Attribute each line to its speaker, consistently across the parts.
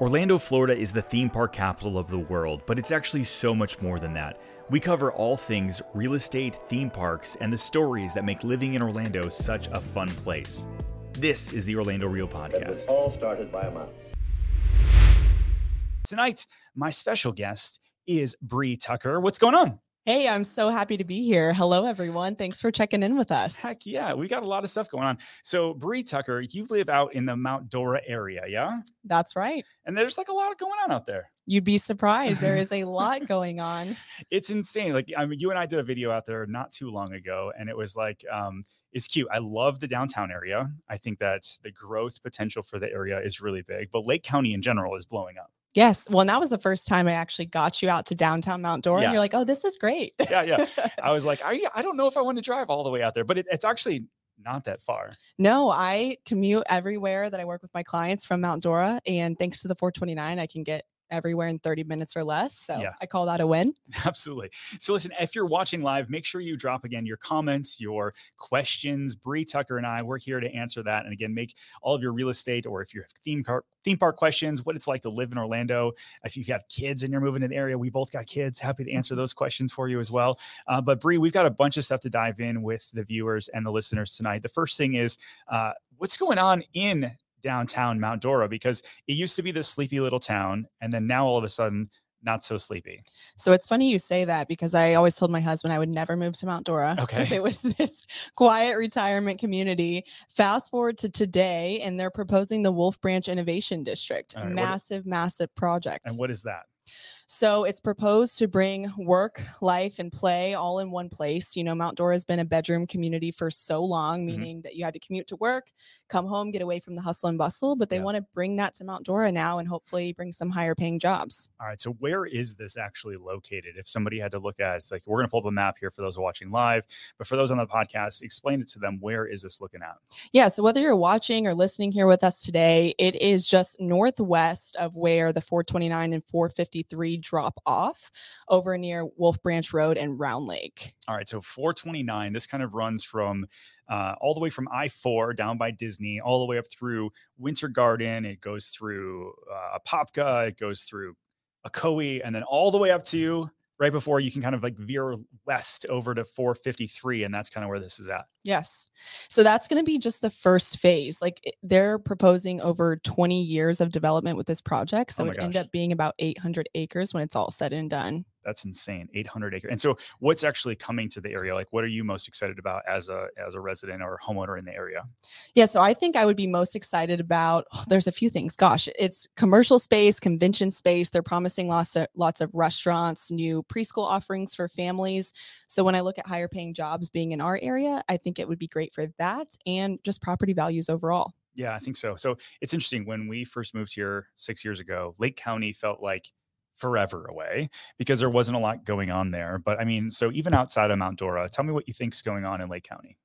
Speaker 1: Orlando, Florida is the theme park capital of the world, but it's actually so much more than that. We cover all things real estate, theme parks, and the stories that make living in Orlando such a fun place. This is the Orlando Real Podcast.
Speaker 2: all started by a mouse.
Speaker 1: Tonight, my special guest is Bree Tucker. What's going on?
Speaker 3: Hey, I'm so happy to be here. Hello, everyone. Thanks for checking in with us.
Speaker 1: Heck yeah, we got a lot of stuff going on. So, Bree Tucker, you live out in the Mount Dora area, yeah?
Speaker 3: That's right.
Speaker 1: And there's like a lot going on out there.
Speaker 3: You'd be surprised. There is a lot going on.
Speaker 1: it's insane. Like I mean, you and I did a video out there not too long ago, and it was like, um, it's cute. I love the downtown area. I think that the growth potential for the area is really big, but Lake County in general is blowing up.
Speaker 3: Yes. Well, and that was the first time I actually got you out to downtown Mount Dora.
Speaker 1: Yeah.
Speaker 3: And you're like, oh, this is great.
Speaker 1: Yeah, yeah. I was like, I, I don't know if I want to drive all the way out there, but it, it's actually not that far.
Speaker 3: no, I commute everywhere that I work with my clients from Mount Dora. And thanks to the 429, I can get everywhere in 30 minutes or less. So
Speaker 1: Yeah.
Speaker 3: I call that a win.
Speaker 1: Absolutely. So listen, if you're watching live, make sure you drop again your comments, your questions. Bree Tucker and I, we're here to answer that. And again, make all of your real estate or if you have theme park theme park questions, what it's like to live in Orlando. If you have kids and you're moving to the area, we both got kids. Happy to answer those questions for you as well. Uh, but Bree, we've got a bunch of stuff to dive in with the viewers and the listeners tonight. The first thing is uh, what's going on in downtown Mount Dora because it used to be this sleepy little town, and then now all of a sudden, not so sleepy.
Speaker 3: So it's funny you say that because I always told my husband I would never move to Mount Dora.
Speaker 1: Okay.
Speaker 3: It was this quiet retirement community. Fast forward to today, and they're proposing the Wolf Branch Innovation District.
Speaker 1: Right,
Speaker 3: massive, massive project.
Speaker 1: And what is that?
Speaker 3: So it's proposed to bring work, life, and play all in one place. You know, Mount Dora has been a bedroom community for so long,
Speaker 1: Mhm.
Speaker 3: meaning that you had to commute to work, come home, get away from the hustle and bustle. But they
Speaker 1: Yeah.
Speaker 3: want to bring that to Mount Dora now and hopefully bring some higher paying jobs.
Speaker 1: All right. So where is this actually located? If somebody had to look at it, it's like we're going to pull up a map here for those watching live, but for those on the podcast, explain it to them. Where is this looking at?
Speaker 3: Yeah. So whether you're watching or listening here with us today, it is just northwest of where the 429 and 453 drop off over near Wolf Branch Road and Round Lake.
Speaker 1: All right. So 429, this kind of runs from uh, all the way from I 4 down by Disney, all the way up through Winter Garden. It goes through uh, Apopka, it goes through Ocoee, and then all the way up to right before you can kind of like veer west over to 453. And that's kind of where this is at.
Speaker 3: Yes. So that's going to be just the first phase. Like they're proposing over 20 years of development with this project. So
Speaker 1: Oh
Speaker 3: it end up being about 800 acres when it's all said and done.
Speaker 1: That's insane. 800 acre. And so what's actually coming to the area? Like what are you most excited about as a as a resident or homeowner in the area?
Speaker 3: Yeah, so I think I would be most excited about oh, there's a few things. Gosh, it's commercial space, convention space. They're promising lots of lots of restaurants, new preschool offerings for families. So when I look at higher paying jobs being in our area, I think it would be great for that and just property values overall.
Speaker 1: Yeah, I think so. So it's interesting when we first moved here 6 years ago, Lake County felt like forever away because there wasn't a lot going on there. But I mean, so even outside of Mount Dora, tell me what you think's going on in Lake County.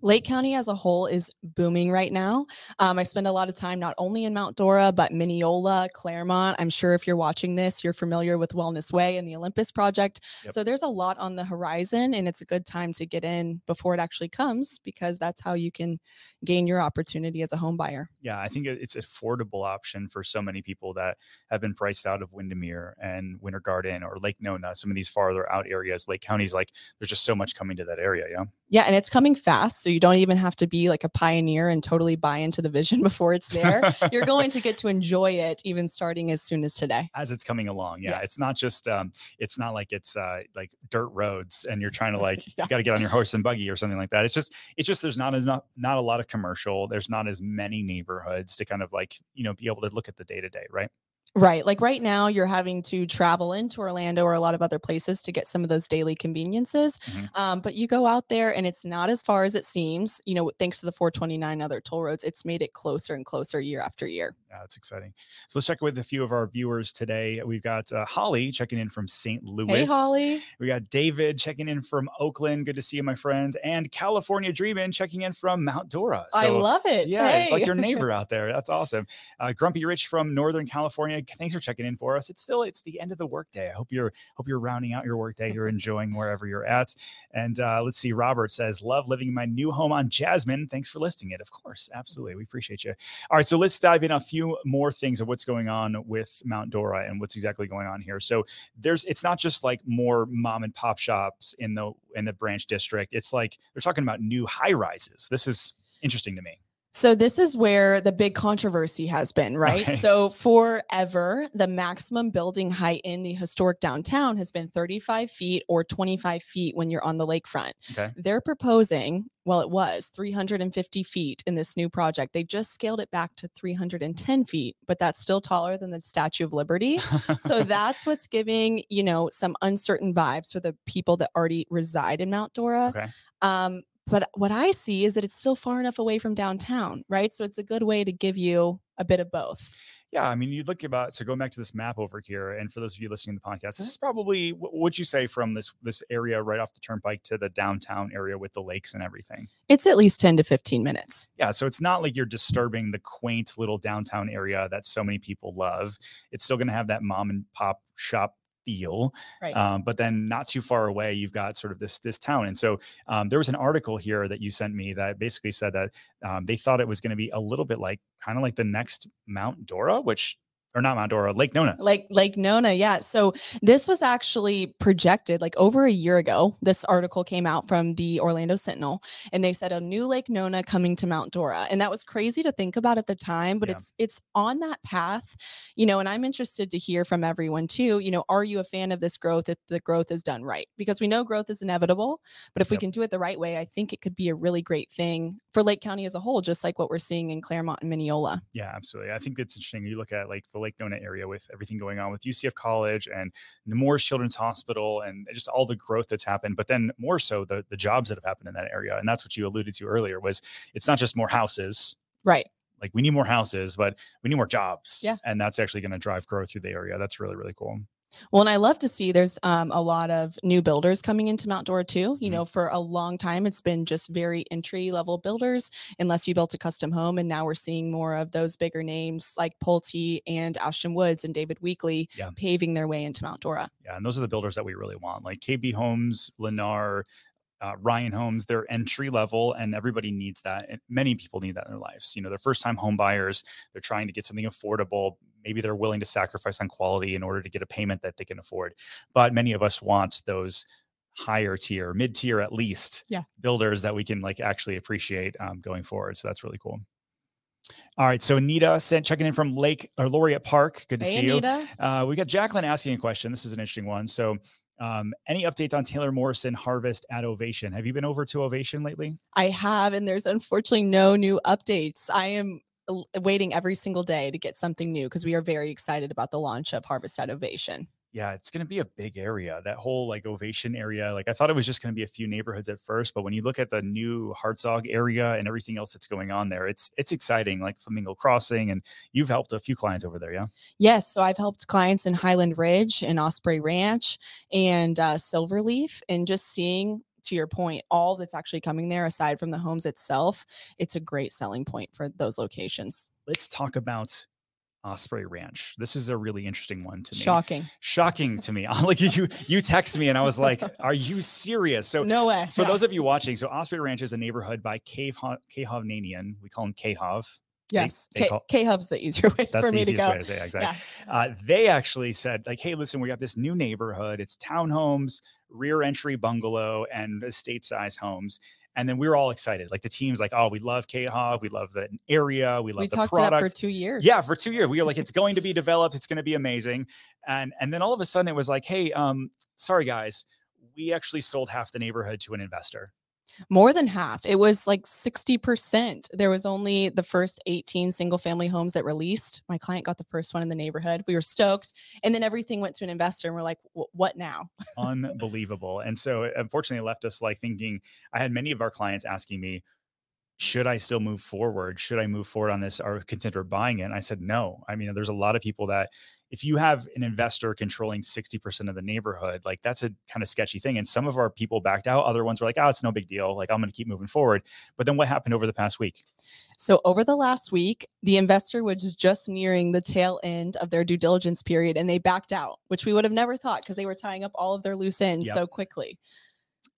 Speaker 3: Lake County as a whole is booming right now. Um, I spend a lot of time not only in Mount Dora, but Minneola, Clermont. I'm sure if you're watching this, you're familiar with Wellness Way and the Olympus Project.
Speaker 1: Yep.
Speaker 3: So there's a lot on the horizon, and it's a good time to get in before it actually comes because that's how you can gain your opportunity as a home buyer.
Speaker 1: Yeah, I think it's an affordable option for so many people that have been priced out of Windermere and Winter Garden or Lake Nona, some of these farther out areas. Lake County's like there's just so much coming to that area. Yeah.
Speaker 3: Yeah, and it's coming fast. So you don't even have to be like a pioneer and totally buy into the vision before it's there. You're going to get to enjoy it even starting as soon as today.
Speaker 1: as it's coming along. Yeah, it's not just um, it's not like it's uh, like dirt roads and you're trying to like
Speaker 3: Yeah.
Speaker 1: you got to get on your horse and buggy or something like that. It's just it's just there's not as not not a lot of commercial. There's not as many neighborhoods to kind of like you know be able to look at the day to day, right?
Speaker 3: Right. Like right now, you're having to travel into Orlando or a lot of other places to get some of those daily conveniences.
Speaker 1: Mhm.
Speaker 3: Um, but you go out there and it's not as far as it seems. You know, thanks to the 429 other toll roads, it's made it closer and closer year after year.
Speaker 1: Yeah, that's exciting. So let's check with a few of our viewers today. We've got uh, Holly checking in from St. Louis.
Speaker 3: Hey, Holly.
Speaker 1: We got David checking in from Oakland. Good to see you, my friend. And California Dreamin' checking in from Mount Dora.
Speaker 3: I love it.
Speaker 1: Yeah, it's like your neighbor out there. That's awesome. Uh, Grumpy Rich from Northern California. Thanks for checking in for us. It's still it's the end of the workday. I hope you're hope you're rounding out your workday. You're enjoying wherever you're at. And uh, let's see. Robert says, "Love living in my new home on Jasmine. Thanks for listing it. Of course, absolutely. We appreciate you. All right, so let's dive in a few few more things of what's going on with Mount Dora and what's exactly going on here. So there's it's not just like more mom and pop shops in the in the branch district. It's like they're talking about new high rises. This is interesting to me.
Speaker 3: So this is where the big controversy has been, right?
Speaker 1: Okay.
Speaker 3: So forever, the maximum building height in the historic downtown has been 35 feet or 25 feet when you're on the lakefront.
Speaker 1: Okay.
Speaker 3: They're proposing, well, it was 350 feet in this new project. They just scaled it back to 310 feet, but that's still taller than the Statue of Liberty. so that's what's giving, you know, some uncertain vibes for the people that already reside in Mount Dora.
Speaker 1: Okay.
Speaker 3: Um, but what I see is that it's still far enough away from downtown, right? So it's a good way to give you a bit of both.
Speaker 1: Yeah, I mean, you look about so going back to this map over here, and for those of you listening to the podcast, this uh-huh. is probably what would you say from this this area right off the turnpike to the downtown area with the lakes and everything.
Speaker 3: It's at least 10 to 15 minutes.
Speaker 1: Yeah, so it's not like you're disturbing the quaint little downtown area that so many people love. It's still going to have that mom and pop shop feel,
Speaker 3: Right.
Speaker 1: um, but then not too far away, you've got sort of this this town. And so um, there was an article here that you sent me that basically said that um, they thought it was going to be a little bit like kind of like the next Mount Dora, which or not Mount Dora, Lake Nona.
Speaker 3: like Lake Nona, yeah. So this was actually projected like over a year ago. This article came out from the Orlando Sentinel, and they said a new Lake Nona coming to Mount Dora, and that was crazy to think about at the time. But
Speaker 1: Yeah.
Speaker 3: it's it's on that path, you know. And I'm interested to hear from everyone too. You know, are you a fan of this growth if the growth is done right? Because we know growth is inevitable, but if we can do it the right way, I think it could be a really great thing for Lake County as a whole, just like what we're seeing in Clermont and Minneola.
Speaker 1: Yeah, absolutely. I think it's interesting. You look at like the Lake Nona area with everything going on with UCF College and Nemours Children's Hospital and just all the growth that's happened, but then more so the the jobs that have happened in that area. And that's what you alluded to earlier was it's not just more houses.
Speaker 3: Right.
Speaker 1: Like we need more houses, but we need more jobs.
Speaker 3: Yeah.
Speaker 1: And that's actually going to drive growth through the area. That's really, really cool.
Speaker 3: Well, and I love to see there's um, a lot of new builders coming into Mount Dora too. You
Speaker 1: Mhm.
Speaker 3: know, for a long time, it's been just very entry level builders, unless you built a custom home. And now we're seeing more of those bigger names like Pulte and Ashton Woods and David Weekley
Speaker 1: Yeah.
Speaker 3: paving their way into Mount Dora.
Speaker 1: Yeah. And those are the builders that we really want. Like KB Homes, Lennar, uh, Ryan Homes, they're entry level and everybody needs that. And many people need that in their lives. You know, they're first time home buyers. They're trying to get something affordable. Maybe they're willing to sacrifice on quality in order to get a payment that they can afford. But many of us want those higher tier, mid tier at least,
Speaker 3: Yeah.
Speaker 1: builders that we can like actually appreciate um, going forward. So that's really cool. All right. So Anita sent checking in from Lake or Laureate Park. Good to
Speaker 3: Hey,
Speaker 1: see you.
Speaker 3: Anita.
Speaker 1: Uh, we got Jacqueline asking a question. This is an interesting one. So, um, any updates on Taylor Morrison Harvest at Ovation? Have you been over to Ovation lately?
Speaker 3: I have, and there's unfortunately no new updates. I am l- waiting every single day to get something new because we are very excited about the launch of Harvest at Ovation.
Speaker 1: Yeah, it's going to be a big area. That whole like Ovation area. Like I thought it was just going to be a few neighborhoods at first, but when you look at the new Hartzog area and everything else that's going on there, it's it's exciting. Like Flamingo Crossing, and you've helped a few clients over there. Yeah.
Speaker 3: Yes, so I've helped clients in Highland Ridge and Osprey Ranch and uh, Silverleaf, and just seeing to your point, all that's actually coming there aside from the homes itself, it's a great selling point for those locations.
Speaker 1: Let's talk about Osprey Ranch. This is a really interesting one to me.
Speaker 3: Shocking.
Speaker 1: Shocking to me. like you, you text me and I was like, "Are you serious?" So
Speaker 3: no way.
Speaker 1: for
Speaker 3: no.
Speaker 1: those of you watching, so Osprey Ranch is a neighborhood by K. Hovnanian. We call him KHOV.
Speaker 3: yes,
Speaker 1: they
Speaker 3: K,
Speaker 1: call-
Speaker 3: K Hub's the easier way
Speaker 1: That's
Speaker 3: for
Speaker 1: the
Speaker 3: me to
Speaker 1: easiest
Speaker 3: go.
Speaker 1: way to say it. Exactly.
Speaker 3: Yeah.
Speaker 1: Uh, they actually said, like, hey, listen, we got this new neighborhood. It's townhomes, rear entry bungalow, and estate size homes. And then we were all excited. Like the team's like, oh, we love KHOV. We love the area. We love
Speaker 3: We
Speaker 1: the
Speaker 3: talked
Speaker 1: product.
Speaker 3: for two years.
Speaker 1: Yeah, for two years. We were like, it's going to be developed. It's going to be amazing. And and then all of a sudden it was like, hey, um, sorry guys, we actually sold half the neighborhood to an investor.
Speaker 3: More than half. It was like 60%. There was only the first 18 single family homes that released. My client got the first one in the neighborhood. We were stoked. And then everything went to an investor and we're like, what now?
Speaker 1: Unbelievable. And so uh, it unfortunately left us like thinking, I had many of our clients asking me, should I still move forward? Should I move forward on this or consider buying it? And I said, no. I mean, there's a lot of people that if you have an investor controlling 60% of the neighborhood, like that's a kind of sketchy thing. And some of our people backed out. Other ones were like, oh, it's no big deal. Like I'm going to keep moving forward. But then what happened over the past week?
Speaker 3: So over the last week, the investor was just nearing the tail end of their due diligence period and they backed out, which we would have never thought because they were tying up all of their loose ends
Speaker 1: Yep.
Speaker 3: so quickly.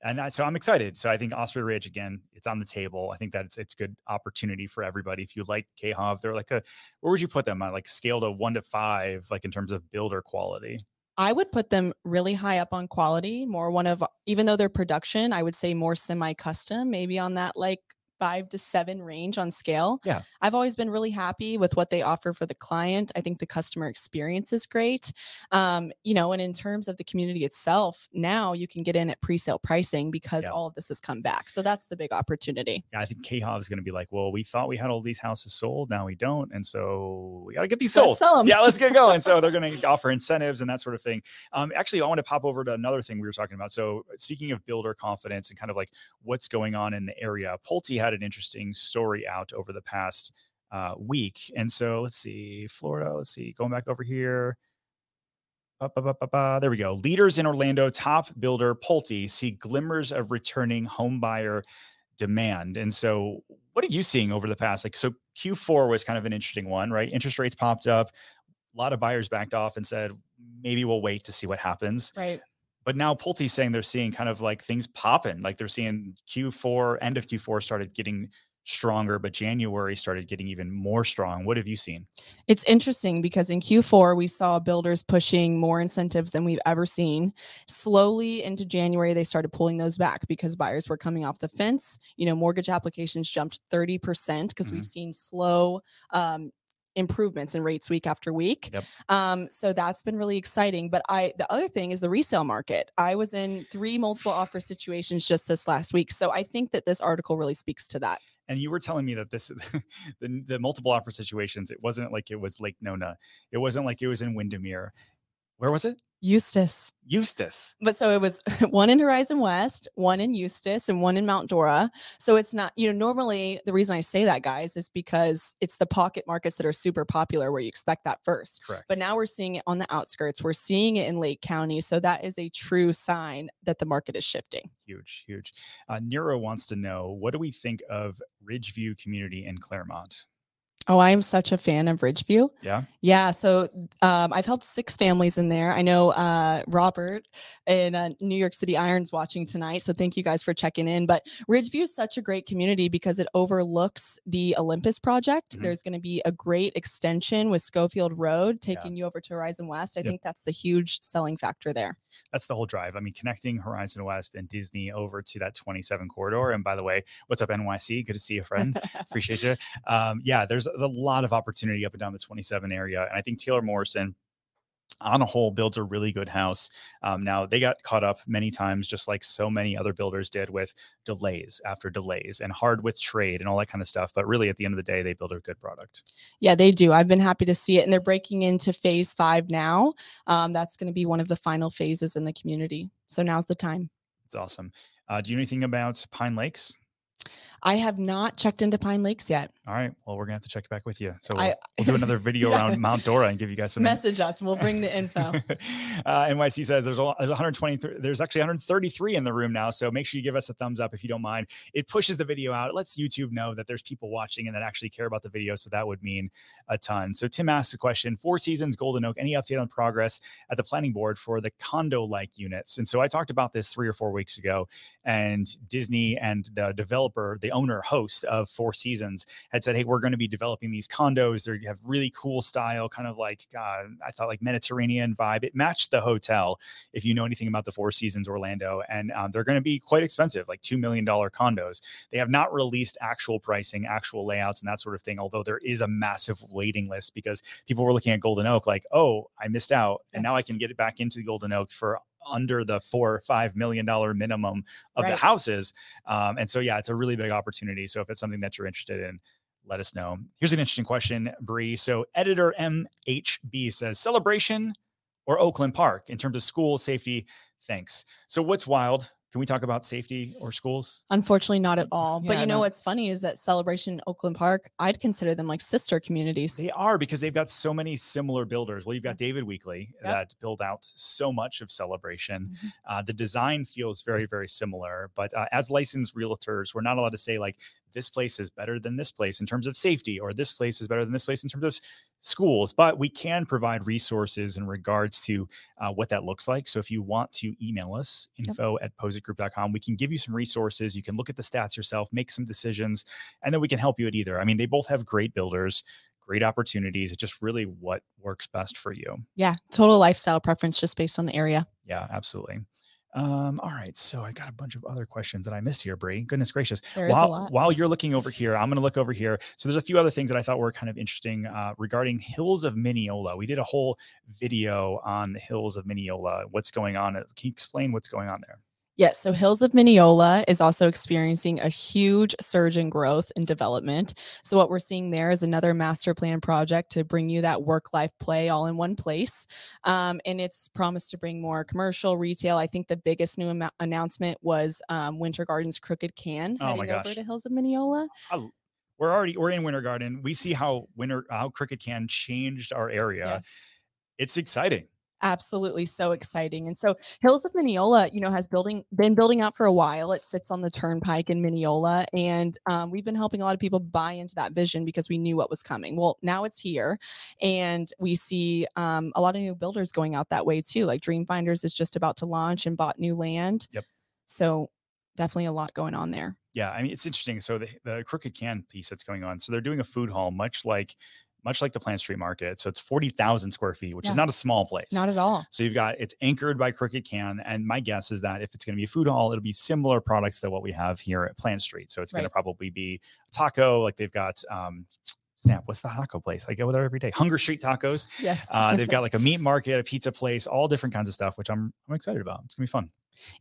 Speaker 1: And so I'm excited. So I think Osprey Ridge again, it's on the table. I think that it's it's good opportunity for everybody. If you like KHOV, they're like a where would you put them like scale to one to five, like in terms of builder quality?
Speaker 3: I would put them really high up on quality, more one of even though they're production, I would say more semi-custom, maybe on that like five to seven range on scale.
Speaker 1: Yeah.
Speaker 3: I've always been really happy with what they offer for the client. I think the customer experience is great. Um, you know, and in terms of the community itself, now you can get in at pre-sale pricing because
Speaker 1: Yeah.
Speaker 3: all of this has come back. So that's the big opportunity.
Speaker 1: Yeah, I think KHOV is going to be like, well, we thought we had all these houses sold, now we don't, and so we got to get these
Speaker 3: Let's
Speaker 1: sold. Yeah, let's get going. So they're going to offer incentives and that sort of thing. Um, actually, I want to pop over to another thing we were talking about. So speaking of builder confidence and kind of like what's going on in the area, Pulte had an interesting story out over the past uh, week, and so let's see, Florida. Let's see, going back over here. There we go. Leaders in Orlando, top builder Pulte see glimmers of returning home buyer demand. And so, what are you seeing over the past? Like, so Q4 was kind of an interesting one, right? Interest rates popped up. A lot of buyers backed off and said, maybe we'll wait to see what happens.
Speaker 3: Right.
Speaker 1: But now Pulte's saying they're seeing kind of like things popping. Like they're seeing Q4, end of Q4 started getting stronger, but January started getting even more strong. What have you seen?
Speaker 3: It's interesting because in Q4, we saw builders pushing more incentives than we've ever seen. Slowly into January, they started pulling those back because buyers were coming off the fence. You know, mortgage applications jumped 30% because we've seen slow um, improvements in rates week after week.
Speaker 1: Yep.
Speaker 3: Um, so that's been really exciting. But I, the other thing is the resale market. I was in three multiple offer situations just this last week. So I think that this article really speaks to that.
Speaker 1: And you were telling me that this the, the multiple offer situations, it wasn't like it was Lake Nona. It wasn't like it was in Windermere. Where was it?
Speaker 3: Eustis.
Speaker 1: Eustis.
Speaker 3: but so it was one in Horizon West, one in Eustis, and one in Mount Dora. So it's not, you know, normally the reason I say that, guys, is because it's the pocket markets that are super popular where you expect that first.
Speaker 1: Correct.
Speaker 3: But now we're seeing it on the outskirts. We're seeing it in Lake County. So that is a true sign that the market is shifting.
Speaker 1: huge, huge. Uh, Nero wants to know what do we think of Ridgeview community in Clermont?
Speaker 3: Oh, I am such a fan of Ridgeview.
Speaker 1: Yeah.
Speaker 3: Yeah. So um, I've helped six families in there. I know uh, Robert in uh, New York City Irons watching tonight. So thank you guys for checking in. But Ridgeview is such a great community because it overlooks the Olympus project.
Speaker 1: Mhm.
Speaker 3: There's going to be a great extension with Schofield Road taking you over to Horizon West. I
Speaker 1: Yep.
Speaker 3: think that's the huge selling factor there.
Speaker 1: That's the whole drive. I mean, connecting Horizon West and Disney over to that 27 corridor. And by the way, what's up, NYC? Good to see you, friend. Appreciate you. Um, yeah, there's a lot of opportunity up and down the 27 area. And I think Taylor Morrison, on a whole, builds a really good house. Um, now, they got caught up many times, just like so many other builders did, with delays after delays and hard with trade and all that kind of stuff. But really, at the end of the day, they build a good product.
Speaker 3: Yeah, they do. I've been happy to see it. And they're breaking into phase five now. Um, that's going to be one of the final phases in the community. So now's the time.
Speaker 1: It's awesome. Uh, do you know anything about Pine Lakes?
Speaker 3: I have not checked into Pine Lakes yet.
Speaker 1: All right. Well, we're gonna have to check back with you. So we'll,
Speaker 3: I-
Speaker 1: we'll do another video
Speaker 3: Yeah.
Speaker 1: around Mount Dora and give you guys some
Speaker 3: Message us. We'll bring the info.
Speaker 1: uh, NYC says there's, a, lot- there's 123. There's actually 133 in the room now. So make sure you give us a thumbs up if you don't mind. It pushes the video out. It lets YouTube know that there's people watching and that actually care about the video. So that would mean a ton. So Tim asks a question: Four Seasons Golden Oak. Any update on progress at the planning board for the condo-like units? And so I talked about this three or four weeks ago, and Disney and the developer, the owner host of Four Seasons, had said, "Hey, we're going to be developing these condos. They have really cool style, kind of like uh, I thought like Mediterranean vibe. It matched the hotel. If you know anything about the Four Seasons Orlando, and um, they're going to be quite expensive, like two million dollar condos. They have not released actual pricing, actual layouts, and that sort of thing. Although there is a massive waiting list because people were looking at Golden Oak like, oh, I missed out, and now I can get it back into the Golden Oak for under the four or five million dollar minimum of the houses. Um, and so, yeah, it's a really big opportunity. So, if it's something that you're interested in, let us know. Here's an interesting question, Bree. So, editor MHB says celebration or Oakland Park in terms of school safety. Thanks. So, what's wild? Can we talk about safety or schools?
Speaker 3: Unfortunately, not at all. but you know
Speaker 1: no.
Speaker 3: what's funny is that Celebration Oakland Park, I'd consider them like sister communities.
Speaker 1: They are because they've got so many similar builders. Well, you've got David Weekley
Speaker 3: Yep.
Speaker 1: that build out so much of Celebration.
Speaker 3: Mhm.
Speaker 1: Uh, the design feels very, very similar. But uh, as licensed realtors, we're not allowed to say like this place is better than this place in terms of safety, or this place is better than this place in terms of schools. But we can provide resources in regards to uh, what that looks like. So if you want to email us, info at pozekgroup.com, we can give you some resources. You can look at the stats yourself, make some decisions, and then we can help you at either. I mean, they both have great builders great opportunities. It's just really what works best for you.
Speaker 3: Yeah, total lifestyle preference just based on the area.
Speaker 1: Yeah, absolutely. Um, all right, so I got a bunch of other questions that I missed here, Bree. Goodness gracious! while while you're looking over here, I'm going to look over here. So there's a few other things that I thought were kind of interesting uh, regarding hills of Minneola. We did a whole video on the hills of Minneola. What's going on? Can you explain what's going on there?
Speaker 3: Yes. So Hills of Minneola is also experiencing a huge surge in growth and development. So what we're seeing there is another master plan project to bring you that work life play all in one place. Um, and it's promised to bring more commercial retail. I think the biggest new am- announcement was um, Winter Gardens Crooked Can
Speaker 1: oh my gosh.
Speaker 3: over to Hills of Minneola.
Speaker 1: we're already we're in Winter Garden. We see how Winter how Crooked Can changed our area.
Speaker 3: Yes.
Speaker 1: It's exciting
Speaker 3: absolutely so exciting. And so Hills of Minneola, you know, has building been building out for a while. It sits on the turnpike in Minneola, and um, we've been helping a lot of people buy into that vision because we knew what was coming. Well, now it's here, and we see um, a lot of new builders going out that way too. Like Dream Finders is just about to launch and bought new land.
Speaker 1: Yep.
Speaker 3: So definitely a lot going on there.
Speaker 1: Yeah, I mean it's interesting. So the the crooked can piece that's going on. So they're doing a food hall, much like much like the Plant Street Market. So it's 40,000 square feet, which yeah. is not a small place.
Speaker 3: Not at all.
Speaker 1: So you've got it's anchored by Crooked Can. And my guess is that if it's going to be a food hall, it'll be similar products to what we have here at Plant Street. So it's right. going to probably be taco, like they've got um, Snap, what's the taco place? I go there every day. Hunger Street Tacos.
Speaker 3: Yes.
Speaker 1: uh, they've got like a meat market, a pizza place, all different kinds of stuff, which I'm I'm excited about. It's gonna be fun.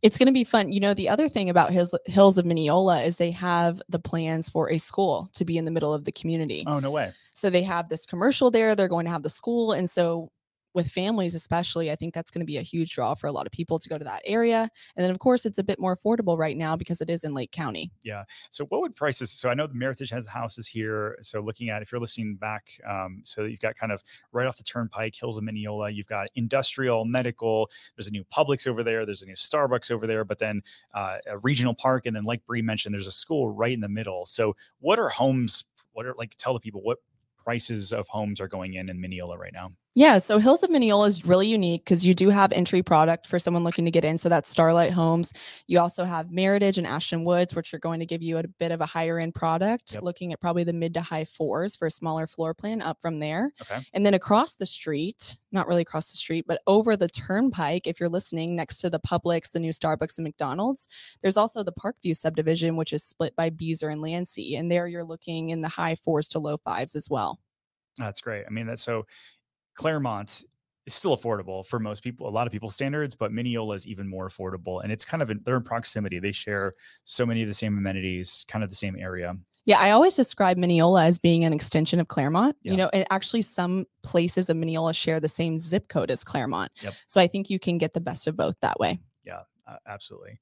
Speaker 3: It's going to be fun. You know, the other thing about Hills, Hills of Minneola is they have the plans for a school to be in the middle of the community.
Speaker 1: Oh, no way.
Speaker 3: So they have this commercial there. They're going to have the school. And so with families especially i think that's going to be a huge draw for a lot of people to go to that area and then of course it's a bit more affordable right now because it is in lake county
Speaker 1: yeah so what would prices so i know the meritage has houses here so looking at if you're listening back um, so you've got kind of right off the turnpike hills of minneola you've got industrial medical there's a new publix over there there's a new starbucks over there but then uh, a regional park and then like Bree mentioned there's a school right in the middle so what are homes what are like tell the people what prices of homes are going in in Minneola right now?
Speaker 3: Yeah, so Hills of Minneola is really unique because you do have entry product for someone looking to get in. So that's Starlight Homes. You also have Meritage and Ashton Woods, which are going to give you a bit of a higher end product, yep. looking at probably the mid to high fours for a smaller floor plan up from there.
Speaker 1: Okay.
Speaker 3: And then across the street, not really across the street, but over the turnpike, if you're listening, next to the Publix, the new Starbucks and McDonald's, there's also the Parkview subdivision, which is split by Beazer and Landsea. And there you're looking in the high fours to low fives as well.
Speaker 1: That's great. I mean, that's so Clermont is still affordable for most people, a lot of people's standards, but Minneola is even more affordable. And it's kind of in, they're in proximity. They share so many of the same amenities, kind of the same area.
Speaker 3: Yeah, I always describe Minneola as being an extension of Clermont. Yeah. You know, and actually some places of Minneola share the same zip code as Clermont.
Speaker 1: Yep.
Speaker 3: So I think you can get the best of both that way.
Speaker 1: Yeah, uh, absolutely.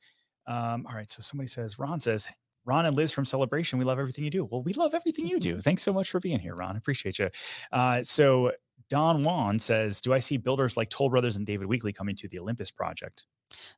Speaker 1: Um, all right. So somebody says, Ron says, Ron and Liz from Celebration, we love everything you do. Well, we love everything you do. Thanks so much for being here, Ron. Appreciate you. Uh, so Don Juan says, Do I see builders like Toll Brothers and David Weekley coming to the Olympus project?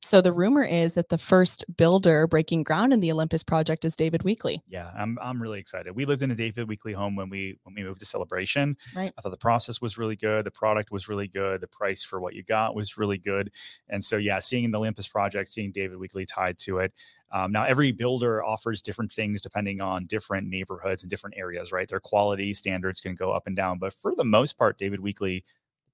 Speaker 3: So the rumor is that the first builder breaking ground in the Olympus project is David Weekley.
Speaker 1: Yeah, I'm I'm really excited. We lived in a David Weekley home when we when we moved to Celebration.
Speaker 3: Right.
Speaker 1: I thought the process was really good, the product was really good, the price for what you got was really good. And so yeah, seeing the Olympus project, seeing David Weekley tied to it. Um, now every builder offers different things depending on different neighborhoods and different areas, right? Their quality standards can go up and down, but for the most part, David Weekley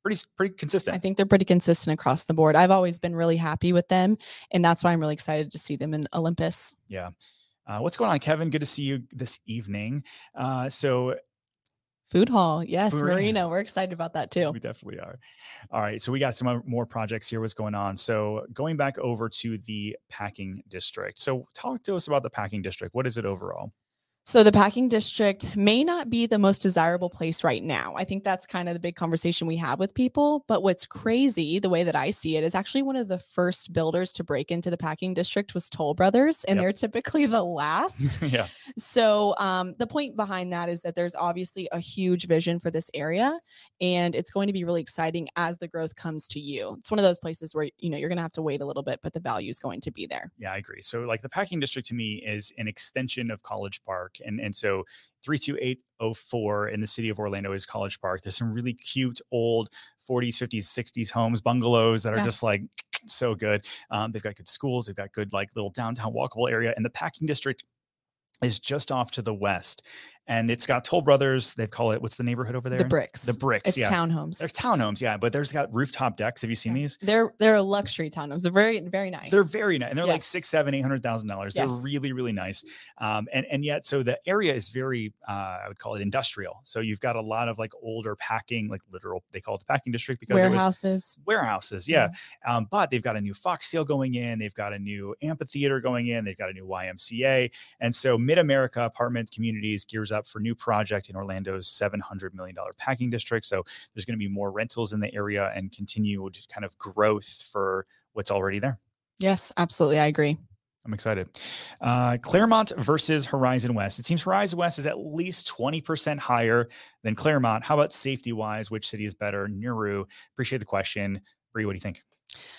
Speaker 1: pretty pretty consistent.
Speaker 3: I think they're pretty consistent across the board. I've always been really happy with them, and that's why I'm really excited to see them in Olympus.
Speaker 1: Yeah. Uh, what's going on, Kevin? Good to see you this evening. Uh, so
Speaker 3: Food Hall. Yes, Marina. We're excited about that too.
Speaker 1: We definitely are. All right. So we got some more projects here. What's going on? So going back over to the packing district. So talk to us about the packing district. What is it overall?
Speaker 3: So the packing district may not be the most desirable place right now. I think that's kind of the big conversation we have with people. But what's crazy, the way that I see it, is actually one of the first builders to break into the packing district was Toll Brothers, and yep. they're typically the last.
Speaker 1: yeah.
Speaker 3: So um, the point behind that is that there's obviously a huge vision for this area, and it's going to be really exciting as the growth comes to you. It's one of those places where you know you're going to have to wait a little bit, but the value is going to be there.
Speaker 1: Yeah, I agree. So like the packing district to me is an extension of College Park Park. And, and so 32804 in the city of Orlando is College Park. There's some really cute old 40s, 50s, 60s homes, bungalows that are
Speaker 3: Yeah.
Speaker 1: just like so good. Um, they've got good schools, they've got good like little downtown walkable area, and the packing district is just off to the west. And it's got Toll Brothers. They call it what's the neighborhood over there?
Speaker 3: The bricks.
Speaker 1: The bricks.
Speaker 3: It's
Speaker 1: yeah.
Speaker 3: townhomes.
Speaker 1: There's townhomes, yeah, but there's got rooftop decks. Have you seen
Speaker 3: Yeah.
Speaker 1: these?
Speaker 3: They're they're luxury townhomes. They're very very nice.
Speaker 1: They're very nice, and they're like six, seven, eight hundred thousand dollars. They're
Speaker 3: Yes.
Speaker 1: really, really nice. Um, and and yet, so the area is very, uh, I would call it industrial. So you've got a lot of like older packing, like literal. They call it the packing district because it was
Speaker 3: warehouses.
Speaker 1: warehouses. Yeah. Um, but they've got a new Fox Foxtail going in. They've got a new amphitheater going in. They've got a new YMCA. And so Mid America Apartment Communities gears up for new project in Orlando's $700 million packing district. So there's going to be more rentals in the area and continued kind of growth for what's already there.
Speaker 3: Yes, absolutely. I agree.
Speaker 1: I'm excited. Uh, Clermont versus Horizon West. It seems Horizon West is at least 20% higher than Clermont. How about safety wise? Which city is better? Nuru. Appreciate the question. Bree, what do you think?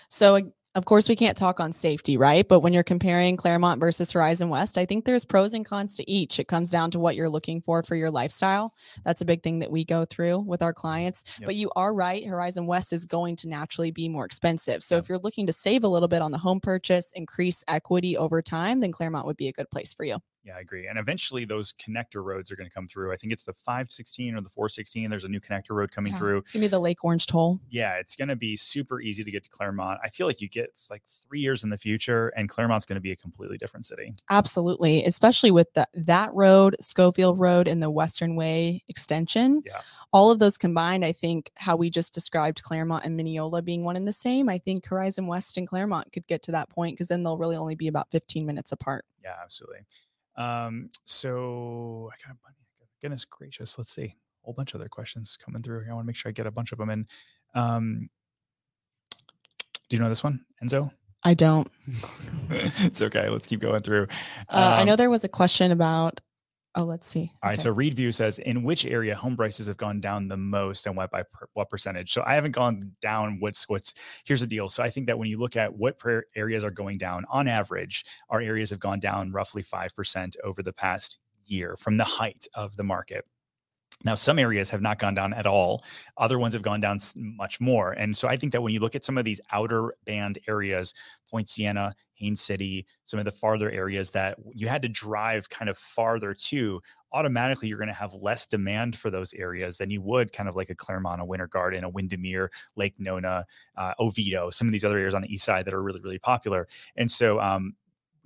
Speaker 3: So of course we can't talk on safety, right? But when you're comparing Clermont versus Horizon West, I think there's pros and cons to each. It comes down to what you're looking for for your lifestyle. That's a big thing that we go through with our clients.
Speaker 1: Yep.
Speaker 3: But you are right, Horizon West is going to naturally be more expensive. So
Speaker 1: Yeah.
Speaker 3: if you're looking to save a little bit on the home purchase, increase equity over time, then Clermont would be a good place for you.
Speaker 1: Yeah, I agree. And eventually those connector roads are going to come through. I think it's the 516 or the 416. There's a new connector road coming
Speaker 3: Yeah,
Speaker 1: through.
Speaker 3: It's gonna be the Lake Orange toll.
Speaker 1: Yeah, it's going to be super easy to get to Clermont. I feel like you get like three years in the future, and Clermont's going to be a completely different city.
Speaker 3: Absolutely, especially with the, that road, Schofield Road, and the Western Way extension.
Speaker 1: Yeah.
Speaker 3: All of those combined, I think how we just described Clermont and Minneola being one and the same. I think Horizon West and Clermont could get to that point because then they'll really only be about 15 minutes apart.
Speaker 1: Yeah, absolutely. Um, so I got a bunch. Goodness gracious, let's see. A whole bunch of other questions coming through here. I want to make sure I get a bunch of them in. Um, do you know this one, Enzo?
Speaker 3: I don't.
Speaker 1: it's okay. Let's keep going through.
Speaker 3: Uh, I
Speaker 1: Um,
Speaker 3: know there was a question about. Oh, let's see.
Speaker 1: All right.
Speaker 3: Okay.
Speaker 1: So Reed View says, in which area home prices have gone down the most and what by per, what percentage? So I haven't gone down. What's what's here's the deal. So I think that when you look at what areas are going down, on average, our areas have gone down roughly five percent over the past year from the height of the market. Now, some areas have not gone down at all. Other ones have gone down much more. And so I think that when you look at some of these outer band areas, Poinciana, Haines City, some of the farther areas that you had to drive kind of farther to, automatically you're going to have less demand for those areas than you would kind of like a Clermont, a Winter Garden, a Windermere, Lake Nona, uh, Oviedo, some of these other areas on the east side that are really, really popular. And so, um,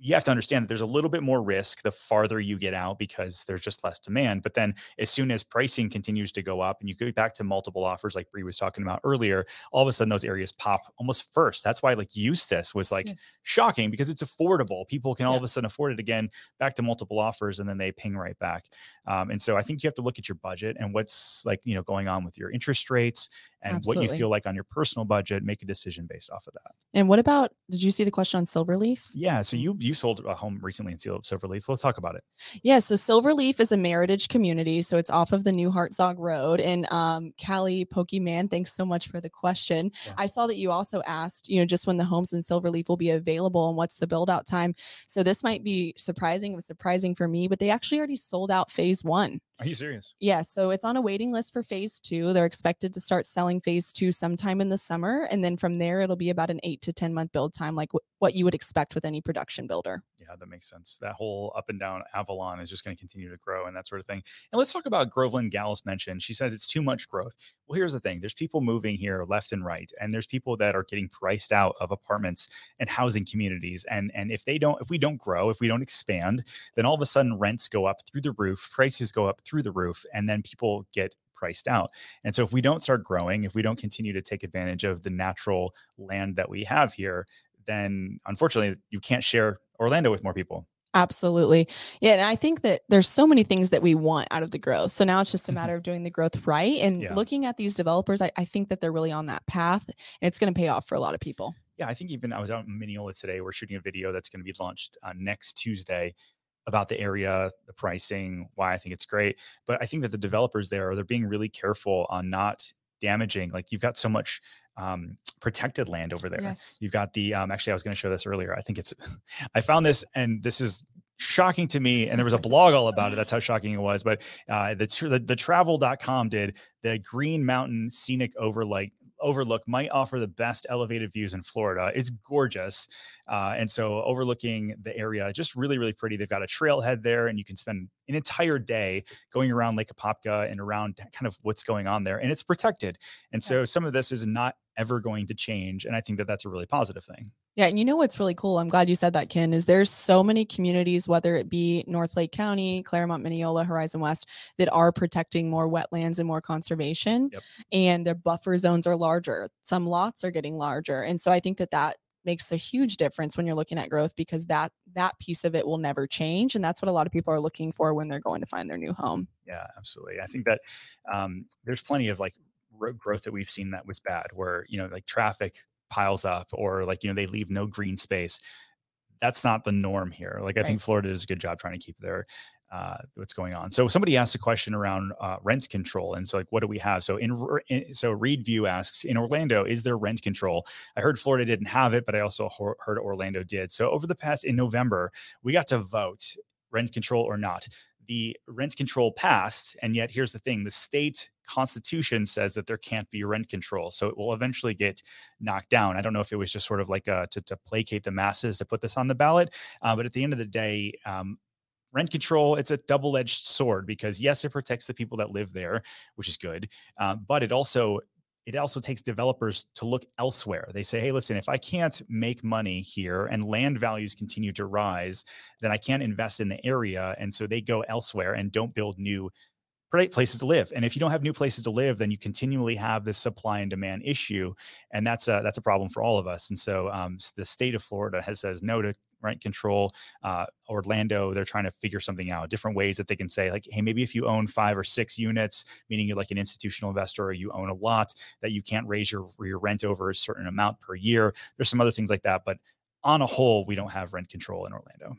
Speaker 1: you have to understand that there's a little bit more risk the farther you get out because there's just less demand. But then, as soon as pricing continues to go up and you go back to multiple offers, like Bree was talking about earlier, all of a sudden those areas pop almost first. That's why, like Eustis was like
Speaker 3: Yes.
Speaker 1: shocking because it's affordable. People can all
Speaker 3: Yeah.
Speaker 1: of a sudden afford it again, back to multiple offers, and then they ping right back. Um, and so I think you have to look at your budget and what's like you know going on with your interest rates and what you feel like on your personal budget. Make a decision based off of that.
Speaker 3: And what about? Did you see the question on Silverleaf?
Speaker 1: Yeah. So you you sold a home recently in Silverleaf. Let's talk about it.
Speaker 3: Yeah, so Silverleaf is a Meritage community. So it's off of the New Hartzog Road. And um, Callie Pokemon, thanks so much for the question.
Speaker 1: Yeah.
Speaker 3: I saw that you also asked, you know, just when the homes in Silverleaf will be available and what's the build out time. So this might be surprising. It was surprising for me, but they actually already sold out phase one.
Speaker 1: Are you serious?
Speaker 3: Yeah, so it's on a waiting list for phase two. They're expected to start selling phase two sometime in the summer. And then from there, it'll be about an eight to 10 month build time, like wh- what you would expect with any production builder.
Speaker 1: Yeah, that makes sense. That whole up and down Avalon is just going to continue to grow and that sort of thing. And let's talk about Groveland Gals mentioned. She said it's too much growth. Well, here's the thing there's people moving here left and right, and there's people that are getting priced out of apartments and housing communities. And, and if they don't, if we don't grow, if we don't expand, then all of a sudden rents go up through the roof, prices go up through the roof, and then people get priced out. And so if we don't start growing, if we don't continue to take advantage of the natural land that we have here, then unfortunately you can't share Orlando with more people.
Speaker 3: Absolutely. Yeah. And I think that there's so many things that we want out of the growth. So now it's just a
Speaker 1: Mhm.
Speaker 3: matter of doing the growth right. And
Speaker 1: Yeah.
Speaker 3: looking at these developers, I, I think that they're really on that path and it's going to pay off for a lot of people.
Speaker 1: Yeah, I think even I was out in Minneola today. We're shooting a video that's going to be launched uh, next Tuesday about the area, the pricing, why I think it's great. But I think that the developers there are they're being really careful on not damaging. Like you've got so much um, protected land over there.
Speaker 3: Yes.
Speaker 1: You've got the um, actually I was going to show this earlier. I think it's I found this and this is shocking to me. And there was a blog all about it. That's how shocking it was. But uh, the, the, the travel.com did the Green Mountain Scenic Overlook overlook might offer the best elevated views in Florida. It's gorgeous. Uh, and so overlooking the area, just really, really pretty. They've got a trailhead there, and you can spend an entire day going around Lake Apopka and around kind of what's going on there. And it's protected. And so some of this is not ever going to change. And I think that that's a really positive thing.
Speaker 3: Yeah, and you know what's really cool? I'm glad you said that, Ken. Is there's so many communities, whether it be North Lake County, Clermont, Minneola, Horizon West, that are protecting more wetlands and more conservation,
Speaker 1: Yep.
Speaker 3: and their buffer zones are larger. Some lots are getting larger, and so I think that that makes a huge difference when you're looking at growth because that that piece of it will never change, and that's what a lot of people are looking for when they're going to find their new home.
Speaker 1: Yeah, absolutely. I think that um, there's plenty of like growth that we've seen that was bad, where you know like traffic piles up or like you know they leave no green space. That's not the norm here. Like I
Speaker 3: Right.
Speaker 1: think Florida does a good job trying to keep their uh, what's going on. So somebody asked a question around uh, rent control, and so like, what do we have? So in, in so Reed View asks in Orlando, is there rent control? I heard Florida didn't have it, but I also ho- heard Orlando did. So over the past in November, we got to vote rent control or not. The rent control passed, and yet here's the thing: the state constitution says that there can't be rent control, so it will eventually get knocked down. I don't know if it was just sort of like uh to, to placate the masses to put this on the ballot, uh, but at the end of the day, um, rent control it's a double-edged sword because yes it protects the people that live there which is good uh, but it also it also takes developers to look elsewhere. They say hey listen if i can't make money here and land values continue to rise then i can't invest in the area and so they go elsewhere and don't build new places to live. And if you don't have new places to live then you continually have this supply and demand issue and that's a that's a problem for all of us. And so um, the state of florida has says no to rent control uh, orlando they're trying to figure something out different ways that they can say like hey maybe if you own five or six units meaning you're like an institutional investor or you own a lot that you can't raise your, your rent over a certain amount per year there's some other things like that but on a whole we don't have rent control in orlando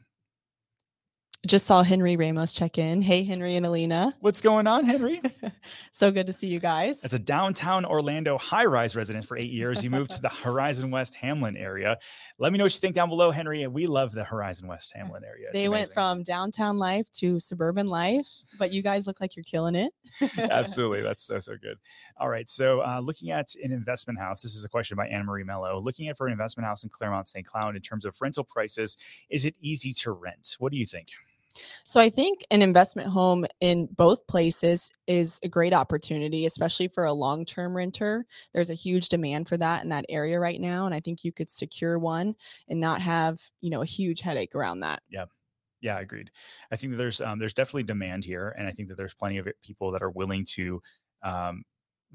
Speaker 3: Just saw Henry Ramos check in. Hey, Henry and Alina.
Speaker 1: what's going on henry
Speaker 3: so good to see you guys.
Speaker 1: As a downtown Orlando high rise resident for eight years, you moved to the Horizon West Hamlin area. Let me know what you think down below, Henry. We love the Horizon West Hamlin area. It's
Speaker 3: they went from downtown life to suburban life, but you guys look like you're killing it.
Speaker 1: Absolutely. That's so, so good. All right. So, uh, looking at an investment house, this is a question by Anna Marie Mello. Looking at for an investment house in Clermont St. Cloud in terms of rental prices, is it easy to rent? What do you think?
Speaker 3: So I think an investment home in both places is a great opportunity, especially for a long-term renter. There's a huge demand for that in that area right now, and I think you could secure one and not have, you know, a huge headache around that.
Speaker 1: Yeah, Yeah, I agreed. I think that there's um, there's definitely demand here, and I think that there's plenty of people that are willing to um,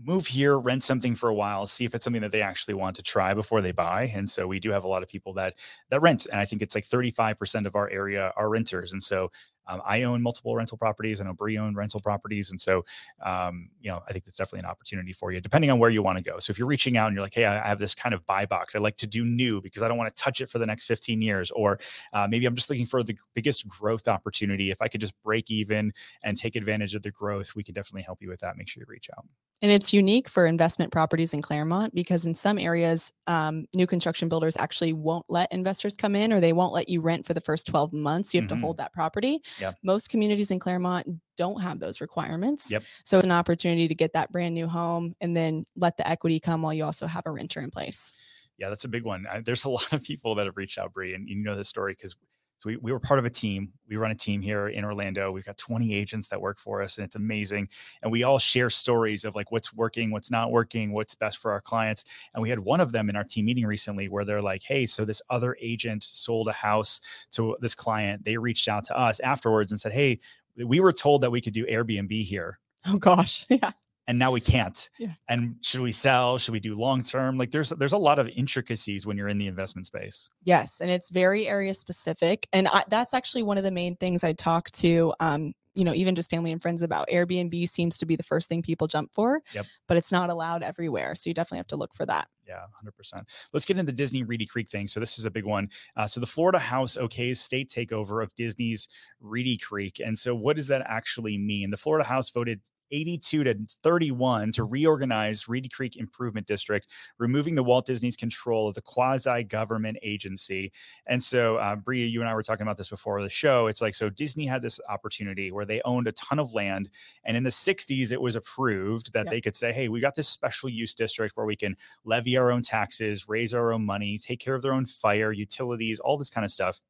Speaker 1: move here, rent something for a while, see if it's something that they actually want to try before they buy. And so we do have a lot of people that that rent, and I think it's like 35% of our area are renters. And so um, I own multiple rental properties. I know Bree owned rental properties, and so um, you know I think that's definitely an opportunity for you, depending on where you want to go. So if you're reaching out and you're like, hey, I have this kind of buy box, I like to do new because I don't want to touch it for the next 15 years, or uh, maybe I'm just looking for the biggest growth opportunity. If I could just break even and take advantage of the growth, we can definitely help you with that. Make sure you reach out.
Speaker 3: And it's unique for investment properties in Clermont because in some areas, um, new construction builders actually won't let investors come in or they won't let you rent for the first 12 months. You have
Speaker 1: Mhm.
Speaker 3: to hold that property.
Speaker 1: Yeah.
Speaker 3: Most communities in Clermont don't have those requirements.
Speaker 1: Yep.
Speaker 3: So it's an opportunity to get that brand new home and then let the equity come while you also have a renter in place.
Speaker 1: Yeah, that's a big one. I, there's a lot of people that have reached out, Bree, and you know this story because so we, we were part of a team. We run a team here in Orlando. We've got 20 agents that work for us, and it's amazing. And we all share stories of like what's working, what's not working, what's best for our clients. And we had one of them in our team meeting recently where they're like, "Hey, so this other agent sold a house to this client. They reached out to us afterwards and said, "Hey, we were told that we could do Airbnb here."
Speaker 3: Oh gosh. Yeah.
Speaker 1: And now we can't.
Speaker 3: Yeah.
Speaker 1: And should we sell? Should we do long term? Like there's there's a lot of intricacies when you're in the investment space.
Speaker 3: Yes, and it's very area specific, and I, that's actually one of the main things I talk to, um, you know, even just family and friends about. Airbnb seems to be the first thing people jump for,
Speaker 1: Yep.
Speaker 3: but it's not allowed everywhere, so you definitely have to look for that.
Speaker 1: Yeah, 100%. Let's get into the Disney Reedy Creek thing. So, this is a big one. Uh, so, the Florida House okays state takeover of Disney's Reedy Creek. And so, what does that actually mean? The Florida House voted 82 to 31 to reorganize Reedy Creek Improvement District, removing the Walt Disney's control of the quasi government agency. And so, uh, Bria, you and I were talking about this before the show. It's like, so Disney had this opportunity where they owned a ton of land. And in the 60s, it was approved that they could say, hey, we got this special use district where we can levy our own taxes, raise our own money, take care of their own fire, utilities, all this kind of stuff.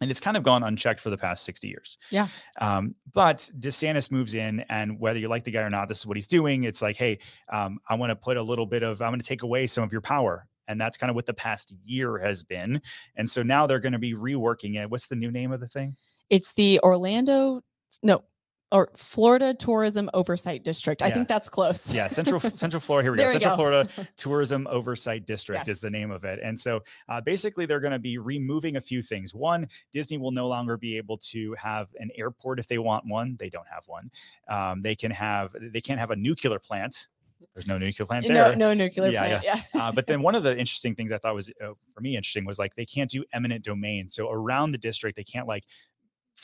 Speaker 1: And it's kind of gone unchecked for the past 60 years.
Speaker 3: Yeah.
Speaker 1: Um, but DeSantis moves in, and whether you like the guy or not, this is what he's doing. It's like, hey, um, I want to put a little bit of, I'm going to take away some of your power. And that's kind of what the past year has been. And so now they're going to be reworking it. What's the new name of the thing?
Speaker 3: It's the Orlando, no, or Florida Tourism Oversight District. I
Speaker 1: Yeah.
Speaker 3: think that's close.
Speaker 1: Yeah, Central Central Florida. Here we go.
Speaker 3: We
Speaker 1: Central
Speaker 3: go.
Speaker 1: Florida Tourism Oversight District is the name of it. And so uh, basically, they're going to be removing a few things. One, Disney will no longer be able to have an airport if they want one. They don't have one. Um, they can have. They can't have a nuclear plant. There's no nuclear plant
Speaker 3: no,
Speaker 1: there.
Speaker 3: no nuclear
Speaker 1: Yeah,
Speaker 3: plant. Yeah.
Speaker 1: Uh, but then one of the interesting things I thought was uh, for me interesting was like they can't do eminent domain. So around the district, they can't like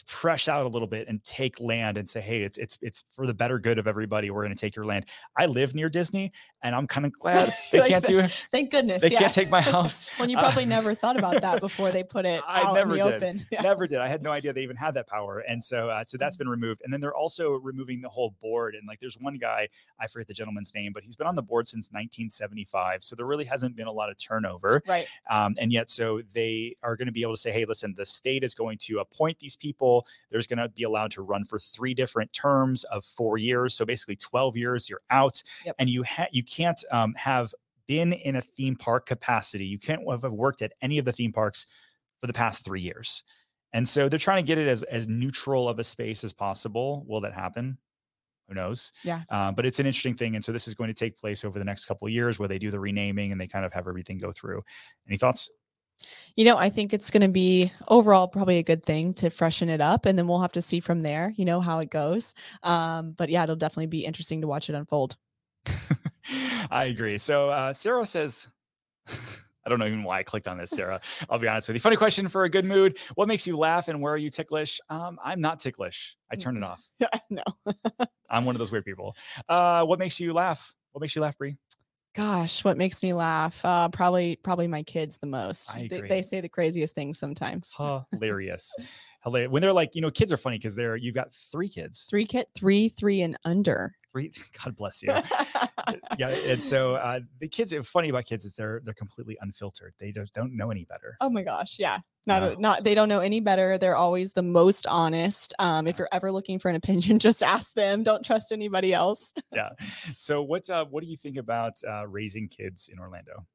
Speaker 1: fresh out a little bit and take land and say, hey, it's it's it's for the better good of everybody. We're going to take your land. I live near Disney, and I'm kind of glad they
Speaker 3: Like
Speaker 1: can't do.
Speaker 3: Thank goodness.
Speaker 1: They
Speaker 3: yeah.
Speaker 1: can't take my house.
Speaker 3: Well, you
Speaker 1: Uh,
Speaker 3: probably never thought about that before they put it
Speaker 1: I
Speaker 3: out
Speaker 1: never
Speaker 3: in the
Speaker 1: did.
Speaker 3: open. Yeah.
Speaker 1: Never did. I had no idea they even had that power, and so uh, so
Speaker 3: Mm.
Speaker 1: that's been removed. And then they're also removing the whole board. And like, there's one guy I forget the gentleman's name, but he's been on the board since 1975. So there really hasn't been a lot of turnover.
Speaker 3: Right.
Speaker 1: Um, and yet, so they are going to be able to say, hey, listen, the state is going to appoint these people. There's going to be allowed to run for three different terms of four years. So basically, 12 years, you're out.
Speaker 3: Yep.
Speaker 1: And you, ha- you can't um, have been in a theme park capacity. You can't have worked at any of the theme parks for the past three years. And so they're trying to get it as, as neutral of a space as possible. Will that happen? Who knows?
Speaker 3: Yeah.
Speaker 1: Uh, but it's an interesting thing. And so this is going to take place over the next couple of years where they do the renaming and they kind of have everything go through. Any thoughts?
Speaker 3: You know, I think it's going to be overall probably a good thing to freshen it up, and then we'll have to see from there. You know how it goes. Um, but yeah, it'll definitely be interesting to watch it unfold.
Speaker 1: I agree. So uh, Sarah says, I don't know even why I clicked on this, Sarah. I'll be honest with you. Funny question for a good mood. What makes you laugh and where are you ticklish? Um, I'm not ticklish. I turn it off.
Speaker 3: Yeah, no,
Speaker 1: I'm one of those weird people. Uh, what makes you laugh? What makes you laugh, Bree?
Speaker 3: Gosh, what makes me laugh? Uh, probably, probably my kids the most. They, they say the craziest things sometimes.
Speaker 1: Hilarious. Hilarious. When they're like, you know, kids are funny because they're you've got three kids.
Speaker 3: Three kid, three, three and under.
Speaker 1: God bless you. yeah. And so uh, the kids, it's funny about kids is they're they're completely unfiltered. They don't, don't know any better.
Speaker 3: Oh my gosh, yeah. Not
Speaker 1: No.
Speaker 3: not they don't know any better. They're always the most honest. Um, if you're ever looking for an opinion, just ask them. Don't trust anybody else.
Speaker 1: yeah. So what uh, what do you think about uh, raising kids in Orlando?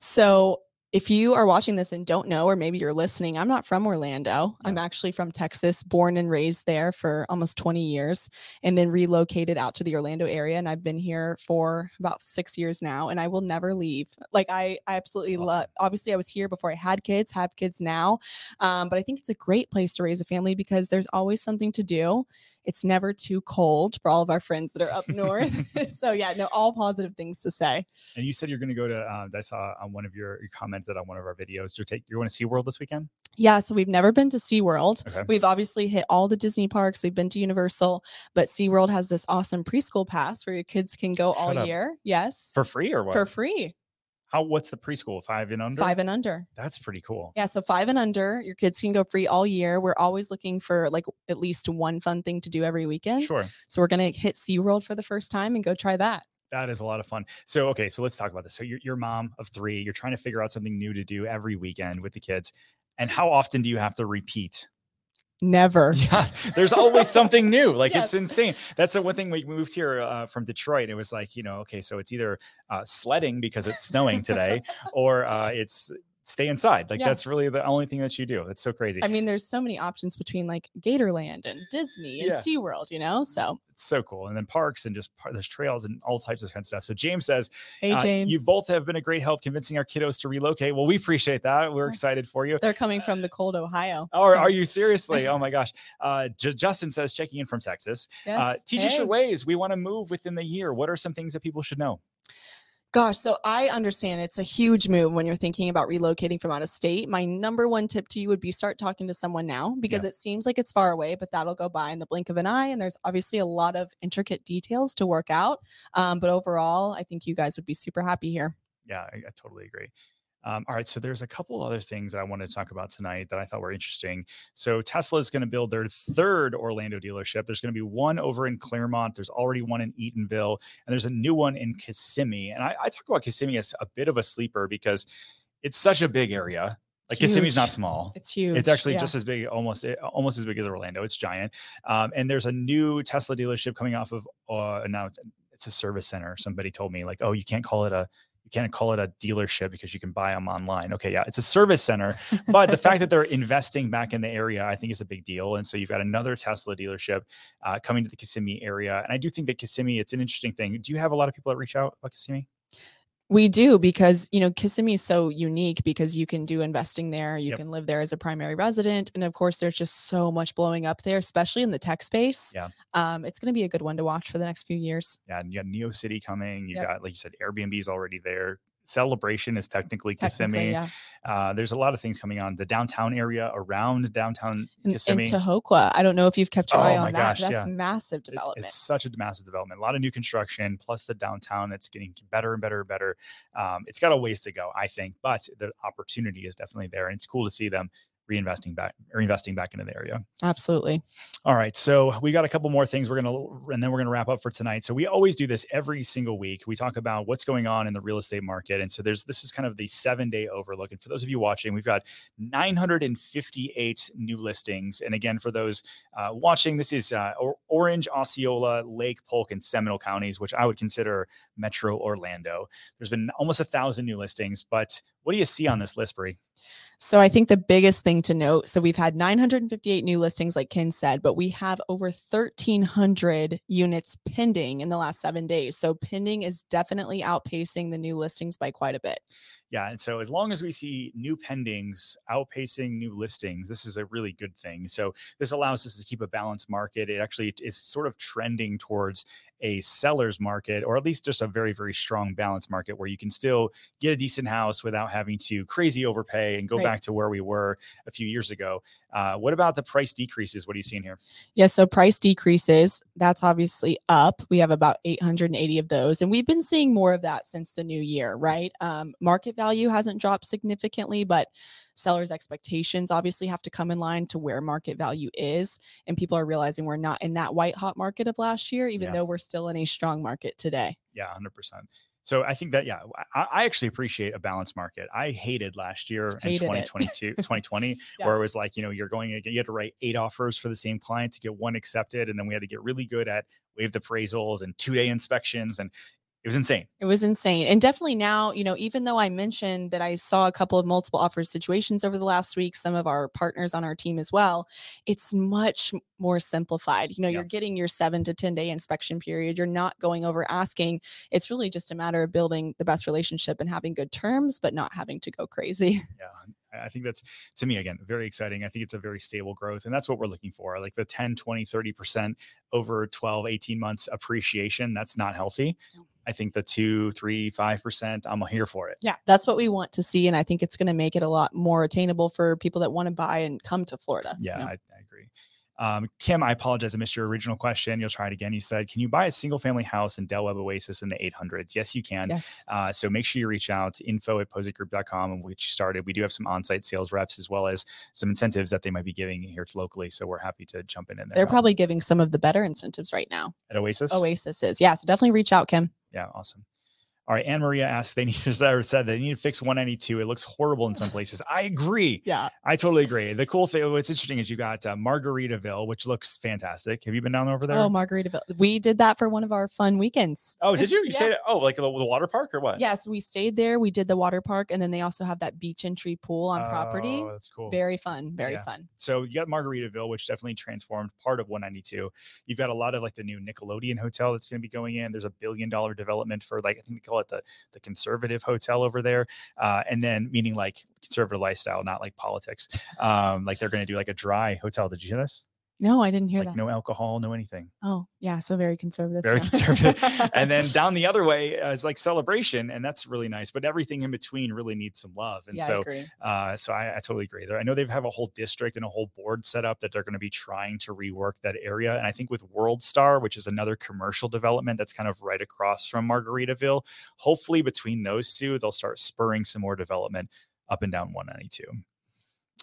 Speaker 3: So if you are watching this and don't know, or maybe you're listening, I'm not from Orlando. I'm actually from Texas, born and raised there for almost 20 years, and then relocated out to the Orlando area. And I've been here for about six years now, and I will never leave. Like I, I absolutely
Speaker 1: awesome.
Speaker 3: love. Obviously, I was here before I had kids, have kids now, um, but I think it's a great place to raise a family because there's always something to do. It's never too cold for all of our friends that are up north. so yeah, no, all positive things to say.
Speaker 1: And you said you're going to go to. Uh, I saw on one of your you commented on one of our videos. You're take you're going to SeaWorld this weekend.
Speaker 3: Yeah, so we've never been to SeaWorld.
Speaker 1: Okay.
Speaker 3: We've obviously hit all the Disney parks. We've been to Universal, but SeaWorld has this awesome preschool pass where your kids can go
Speaker 1: Shut
Speaker 3: all
Speaker 1: up.
Speaker 3: year. Yes.
Speaker 1: For free or what?
Speaker 3: For free.
Speaker 1: How? What's the preschool? Five and under.
Speaker 3: Five and under.
Speaker 1: That's pretty cool.
Speaker 3: Yeah, so five and under, your kids can go free all year. We're always looking for like at least one fun thing to do every weekend.
Speaker 1: Sure.
Speaker 3: So we're gonna hit SeaWorld for the first time and go try that.
Speaker 1: That is a lot of fun. So, okay, so let's talk about this. So, you're, you're mom of three. You're trying to figure out something new to do every weekend with the kids. And how often do you have to repeat?
Speaker 3: Never.
Speaker 1: Yeah, there's always something new. Like
Speaker 3: Yes.
Speaker 1: it's insane. That's the one thing we moved here uh, from Detroit. It was like, you know, okay, so it's either uh, sledding because it's snowing today, or uh, it's stay inside. Like
Speaker 3: Yeah.
Speaker 1: that's really the only thing that you do. That's so crazy.
Speaker 3: I mean, there's so many options between like Gatorland and Disney and
Speaker 1: Yeah.
Speaker 3: SeaWorld, you know? So
Speaker 1: it's so cool. And then parks and just par- there's trails and all types of kind of stuff. So James says,
Speaker 3: hey
Speaker 1: uh,
Speaker 3: James.
Speaker 1: you both have been a great help convincing our kiddos to relocate. Well, we appreciate that. We're
Speaker 3: Oh.
Speaker 1: excited for you.
Speaker 3: they're coming from the cold Ohio.
Speaker 1: Or
Speaker 3: so-
Speaker 1: are you seriously? Oh my gosh. Uh, J- Justin says, checking in from Texas. Uh,
Speaker 3: Yes.
Speaker 1: teach us your
Speaker 3: Hey.
Speaker 1: ways. We want to move within the year. What are some things that people should know?
Speaker 3: Gosh, so I understand it's a huge move when you're thinking about relocating from out of state. My number one tip to you would be start talking to someone now because it seems like it's far away, but that'll go by in the blink of an eye. And there's obviously a lot of intricate details to work out. Um, but overall, I think you guys would be super happy here.
Speaker 1: Yeah, I, I totally agree. Um, all right, so there's a couple other things that I wanted to talk about tonight that I thought were interesting. So Tesla is going to build their third Orlando dealership. There's going to be one over in Clermont. There's already one in Eatonville, and there's a new one in Kissimmee. And I, I talk about Kissimmee as a bit of a sleeper because it's such a big area. Like Kissimmee's not small.
Speaker 3: It's huge.
Speaker 1: It's actually
Speaker 3: yeah.
Speaker 1: just as big, almost eh, almost as big as Orlando. It's giant. Um, and there's a new Tesla dealership coming off of uh, now it's a service center. Somebody told me like, oh, you can't call it a you can't call it a dealership because you can buy them online. Okay, yeah, it's a service center, but the fact that they're investing back in the area, I think, is a big deal. And so you've got another Tesla dealership uh, coming to the Kissimmee area, and I do think that Kissimmee, it's an interesting thing. Do you have a lot of people that reach out about Kissimmee?
Speaker 3: We do because you know Kissimmee is so unique because you can do investing there, you
Speaker 1: Yep.
Speaker 3: can live there as a primary resident, and of course there's just so much blowing up there, especially in the tech space.
Speaker 1: Yeah.
Speaker 3: um, it's going to be a good one to watch for the next few years.
Speaker 1: Yeah, and you got Neo City coming. You
Speaker 3: Yep.
Speaker 1: got, like you said, Airbnb's already there. Celebration is technically
Speaker 3: Technically,
Speaker 1: Kissimmee.
Speaker 3: yeah.
Speaker 1: Uh, there's a lot of things coming on. The downtown area around downtown Kissimmee.
Speaker 3: Tohoqua, I don't know if you've kept your
Speaker 1: Oh
Speaker 3: eye on that. That's
Speaker 1: yeah.
Speaker 3: massive
Speaker 1: It-
Speaker 3: development.
Speaker 1: It's such a massive development. A lot of new construction, plus the downtown. It's getting better and better and better. Um, it's got a ways to go, I think, but the opportunity is definitely there, and it's cool to see them reinvesting back, reinvesting back into the area.
Speaker 3: Absolutely.
Speaker 1: All right, so we got a couple more things we're gonna, and then we're gonna wrap up for tonight. So we always do this every single week. We talk about what's going on in the real estate market, and so there's this is kind of the seven day overlook. And for those of you watching, we've got 958 new listings. And again, for those uh, watching, this is uh, Orange, Osceola, Lake, Polk, and Seminole counties, which I would consider Metro Orlando. There's been almost a thousand new listings, but what do you see on this list, Bree?
Speaker 3: So I think the biggest thing to note, so we've had 958 new listings, like Ken said, but we have over 1,300 units pending in the last seven days. So pending is definitely outpacing the new listings by quite a bit.
Speaker 1: Yeah. And so as long as we see new pendings outpacing new listings, this is a really good thing. So this allows us to keep a balanced market. It actually is sort of trending towards a seller's market, or at least just a very, very strong balance market where you can still get a decent house without having to crazy overpay and go
Speaker 3: Right.
Speaker 1: back to where we were a few years ago. Uh, what about the price decreases? What are you seeing here?
Speaker 3: Yeah, so price decreases, that's obviously up. We have about 880 of those, and we've been seeing more of that since the new year, right? Um, market value hasn't dropped significantly, but sellers' expectations obviously have to come in line to where market value is. And people are realizing we're not in that white hot market of last year, even
Speaker 1: Yeah.
Speaker 3: though we're still in a strong market today.
Speaker 1: Yeah, hundred percent. So I think that yeah, I, I actually appreciate a balanced market. I hated last year in
Speaker 3: Hated it.
Speaker 1: 2022, 2020,
Speaker 3: Yeah.
Speaker 1: where it was like you know you're going you had to write eight offers for the same client to get one accepted, and then we had to get really good at waived appraisals and two day inspections, and it was insane.
Speaker 3: It was insane. And definitely now, you know, even though I mentioned that I saw a couple of multiple offers situations over the last week, some of our partners on our team as well, it's much more simplified. You know,
Speaker 1: Yeah.
Speaker 3: you're getting your seven to 10 day inspection period. You're not going over asking. It's really just a matter of building the best relationship and having good terms, but not having to go crazy.
Speaker 1: Yeah, I I think that's to me again very exciting. I think it's a very stable growth, and that's what we're looking for. Like the 10, 20, 30% over 12, 18 months appreciation. That's not healthy. I think the two, three, five percent. I'm here for it.
Speaker 3: Yeah, that's what we want to see. And I think it's going to make it a lot more attainable for people that want to buy and come to Florida. you
Speaker 1: Yeah,
Speaker 3: know?
Speaker 1: I, I agree. Um, Kim, I apologize. I missed your original question. You'll try it again. You said, Can you buy a single family house in Del Webb Oasis in the 800s? Yes, you can.
Speaker 3: yes.
Speaker 1: Uh, so make sure you reach out to info at pozekgroup.com and you started. We do have some on site sales reps as well as some incentives that they might be giving here locally. So we're happy to jump in, in there.
Speaker 3: They're probably giving some of the better incentives right now.
Speaker 1: at Oasis.
Speaker 3: Oasis is. Yeah. So definitely reach out, Kim.
Speaker 1: Yeah, awesome. All right. Anne Maria asked, they need to said they need to fix 192. It looks horrible in some places. I agree.
Speaker 3: Yeah.
Speaker 1: I totally agree. The cool thing, what's interesting is you got uh, Margaritaville, which looks fantastic. Have you been down over there?
Speaker 3: Oh, Margaritaville. We did that for one of our fun weekends.
Speaker 1: Oh, did you? You
Speaker 3: Yeah.
Speaker 1: stayed at, oh, like the, the water park or what?
Speaker 3: Yes, we stayed there. We did the water park, and then they also have that beach entry pool on property.
Speaker 1: Oh, that's cool.
Speaker 3: Very fun. Very
Speaker 1: Yeah.
Speaker 3: fun.
Speaker 1: so you got Margaritaville, which definitely transformed part of 192. You've got a lot of like the new Nickelodeon hotel that's going to be going in. There's a billion dollar development for like I think call it the the conservative hotel over there, uh, and then meaning like conservative lifestyle, not like politics. Um, like they're going to do like a dry hotel. Did you hear this?
Speaker 3: No, I didn't hear
Speaker 1: like
Speaker 3: that.
Speaker 1: no alcohol, no anything.
Speaker 3: Oh, yeah. So very conservative.
Speaker 1: Very
Speaker 3: yeah.
Speaker 1: conservative. and then down the other way uh, is like celebration, and that's really nice. But everything in between really needs some love. And
Speaker 3: yeah, I
Speaker 1: so,
Speaker 3: agree.
Speaker 1: uh, so I, I totally agree. There, I know they have a whole district and a whole board set up that they're going to be trying to rework that area. And I think with World Star, which is another commercial development that's kind of right across from Margaritaville, hopefully between those two, they'll start spurring some more development up and down 192.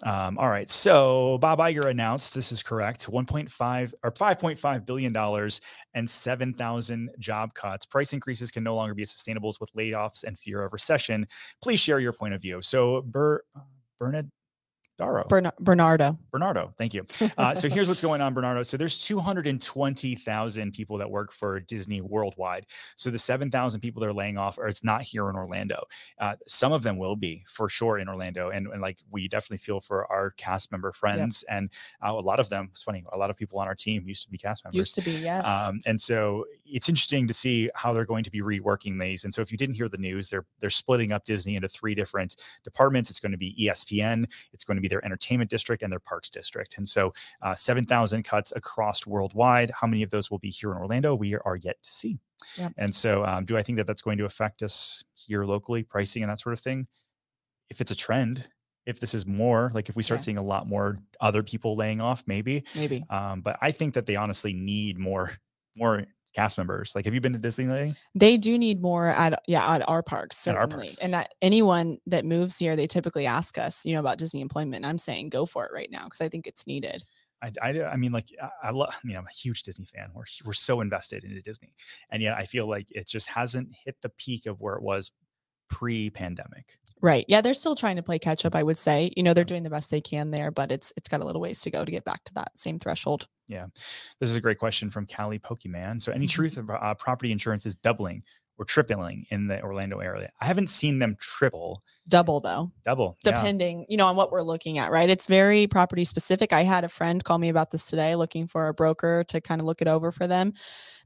Speaker 1: Um, all right. So Bob Iger announced this is correct 1.5 or 5.5 billion dollars and 7,000 job cuts. Price increases can no longer be sustainable with layoffs and fear of recession. Please share your point of view. So Ber, Bernard Daro.
Speaker 3: Bern- Bernardo.
Speaker 1: Bernardo, thank you. Uh, so here's what's going on, Bernardo. So there's 220,000 people that work for Disney worldwide. So the 7,000 people they're laying off, or it's not here in Orlando. Uh, some of them will be for sure in Orlando, and, and like we definitely feel for our cast member friends, and uh, a lot of them. It's funny, a lot of people on our team used to be cast members.
Speaker 3: Used to be, yes.
Speaker 1: Um, and so it's interesting to see how they're going to be reworking these. And so if you didn't hear the news, they're they're splitting up Disney into three different departments. It's going to be ESPN, it's going to be their entertainment district and their parks district. And so uh, 7,000 cuts across worldwide. How many of those will be here in Orlando? We are yet to see.
Speaker 3: Yep.
Speaker 1: And so um, do I think that that's going to affect us here locally, pricing and that sort of thing? If it's a trend, if this is more like if we start
Speaker 3: Yeah.
Speaker 1: seeing a lot more other people laying off, maybe.
Speaker 3: Maybe.
Speaker 1: Um, but I think that they honestly need more more cast members. Like, have you been to Disneyland?
Speaker 3: They do need more at yeah at our parks certainly.
Speaker 1: At our parks.
Speaker 3: and that anyone that moves here, they typically ask us, you know, about Disney employment. And I'm saying go for it right now because I think it's needed.
Speaker 1: I, I, I mean, like, I, I love, I mean, I'm a huge Disney fan. We're, we're so invested into Disney. And yet I feel like it just hasn't hit the peak of where it was pre pandemic.
Speaker 3: Right. Yeah, they're still trying to play catch up. Mm-hmm. I would say, you know, they're doing the best they can there, but it's it's got a little ways to go to get back to that same threshold.
Speaker 1: This is a great question from Callie Pokemon. So, any
Speaker 3: Mhm.
Speaker 1: truth about uh, property insurance is doubling or tripling in the Orlando area? I haven't seen them triple,
Speaker 3: Double though.
Speaker 1: double. yeah.
Speaker 3: depending you know on what we're looking at right it's very property specific i had a friend call me about this today looking for a broker to kind of look it over for them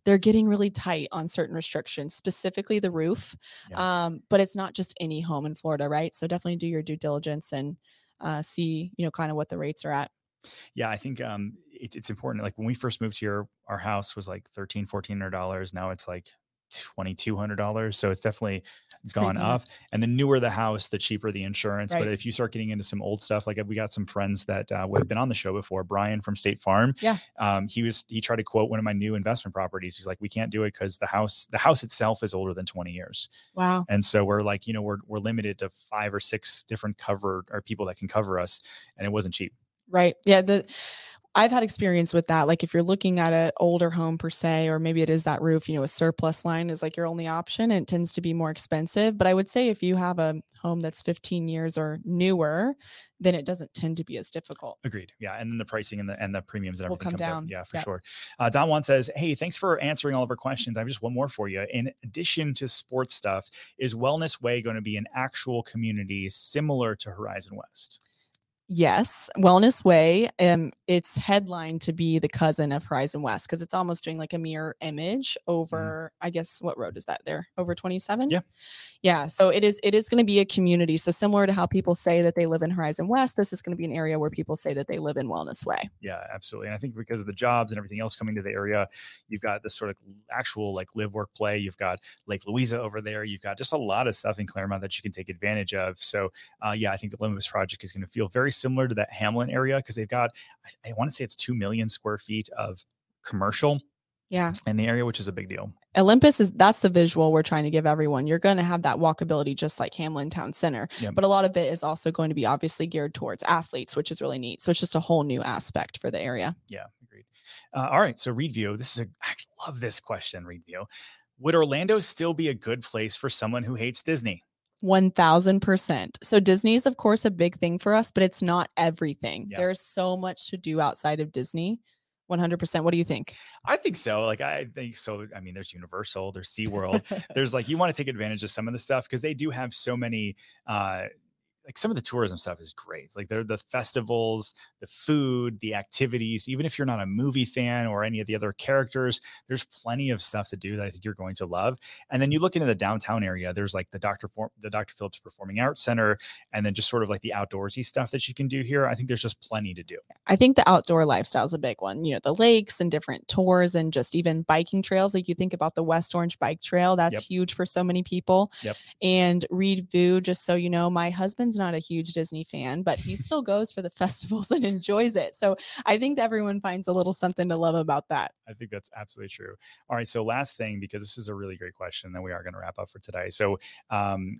Speaker 3: they're getting really tight on certain restrictions specifically the roof
Speaker 1: Yeah.
Speaker 3: um, but it's not just any home in florida right so definitely do your due diligence and uh, see you know kind of what the rates are at
Speaker 1: Yeah, I think um, it's it's important. Like when we first moved here, our house was like thirteen, fourteen hundred dollars. Now it's like twenty two hundred dollars. So it's definitely
Speaker 3: It's
Speaker 1: gone up. And the newer the house, the cheaper the insurance. But if you start getting into some old stuff, like we got some friends that uh, have been on the show before, Brian from State Farm.
Speaker 3: Yeah.
Speaker 1: Um, he was he tried to quote one of my new investment properties. He's like, we can't do it because the house the house itself is older than twenty years.
Speaker 3: wow
Speaker 1: And so we're like, you know, we're we're limited to five or six different cover or people that can cover us, and it wasn't cheap.
Speaker 3: Right. Yeah. The I've had experience with that. Like if you're looking at an older home per se, or maybe it is that roof, you know, a surplus line is like your only option and it tends to be more expensive. But I would say if you have a home that's 15 years or newer, then it doesn't tend to be as difficult.
Speaker 1: Agreed. Yeah, and then the pricing and the and the premiums and
Speaker 3: Will
Speaker 1: everything
Speaker 3: come
Speaker 1: comes up.
Speaker 3: down.
Speaker 1: Yeah, for
Speaker 3: Yep.
Speaker 1: sure. Uh, Don Juan says, "Hey, thanks for answering all of our questions. I have just one more for you. In addition to sports stuff, is Wellness Way going to be an actual community similar to Horizon West?
Speaker 3: Yes, Wellness Way. Um, it's headlined to be the cousin of Horizon West because it's almost doing like a mirror image over. I guess what road is that there? Over twenty seven.
Speaker 1: Mm-hmm. Yeah.
Speaker 3: yeah. So it is. It is going to be a community. So similar to how people say that they live in Horizon West, this is going to be an area where people say that they live in Wellness Way.
Speaker 1: Yeah, absolutely. And I think because of the jobs and everything else coming to the area, you've got this sort of actual like live work play. You've got Lake Louisa over there. You've got just a lot of stuff in Clermont that you can take advantage of. So uh, yeah, I think the Olympus project is going to feel very similar to that Hamlin area because they've got I, I want to say it's two million square feet of commercial
Speaker 3: Yeah.
Speaker 1: in the area, which is a big deal.
Speaker 3: Olympus is that's the visual we're trying to give everyone. You're going to have that walkability just like Hamlin Town Center,
Speaker 1: Yep.
Speaker 3: but a lot of it is also going to be obviously geared towards athletes, which is really neat. So it's just a whole new aspect for the area.
Speaker 1: Yeah, agreed. Uh, all right, so Reed View. This is a I love this question, Reed View. Would Orlando still be a good place for someone who hates Disney?
Speaker 3: 1000%. So Disney is of course a big thing for us, but it's not everything.
Speaker 1: Yeah.
Speaker 3: There's so much to do outside of Disney. 100%. What do you think?
Speaker 1: I think so. Like I think so. I mean, there's Universal, there's SeaWorld. there's like you want to take advantage of some of the stuff because they do have so many uh like some of the tourism stuff is great. Like they're the festivals, the food, the activities. Even if you're not a movie fan or any of the other characters, there's plenty of stuff to do that I think you're going to love. And then you look into the downtown area. There's like the Dr. For- the Dr. Phillips Performing Arts Center, and then just sort of like the outdoorsy stuff that you can do here. I think there's just plenty to do.
Speaker 3: I think the outdoor lifestyle is a big one. You know, the lakes and different tours and just even biking trails. Like you think about the West Orange Bike Trail, that's
Speaker 1: Yep.
Speaker 3: huge for so many people.
Speaker 1: Yep.
Speaker 3: And Reed Vu, just so you know, my husband's not a huge Disney fan, but he still goes for the festivals and enjoys it. So I think everyone finds a little something to love about that.
Speaker 1: I think that's absolutely true. All right. So last thing, because this is a really great question, then we are going to wrap up for today. So, um,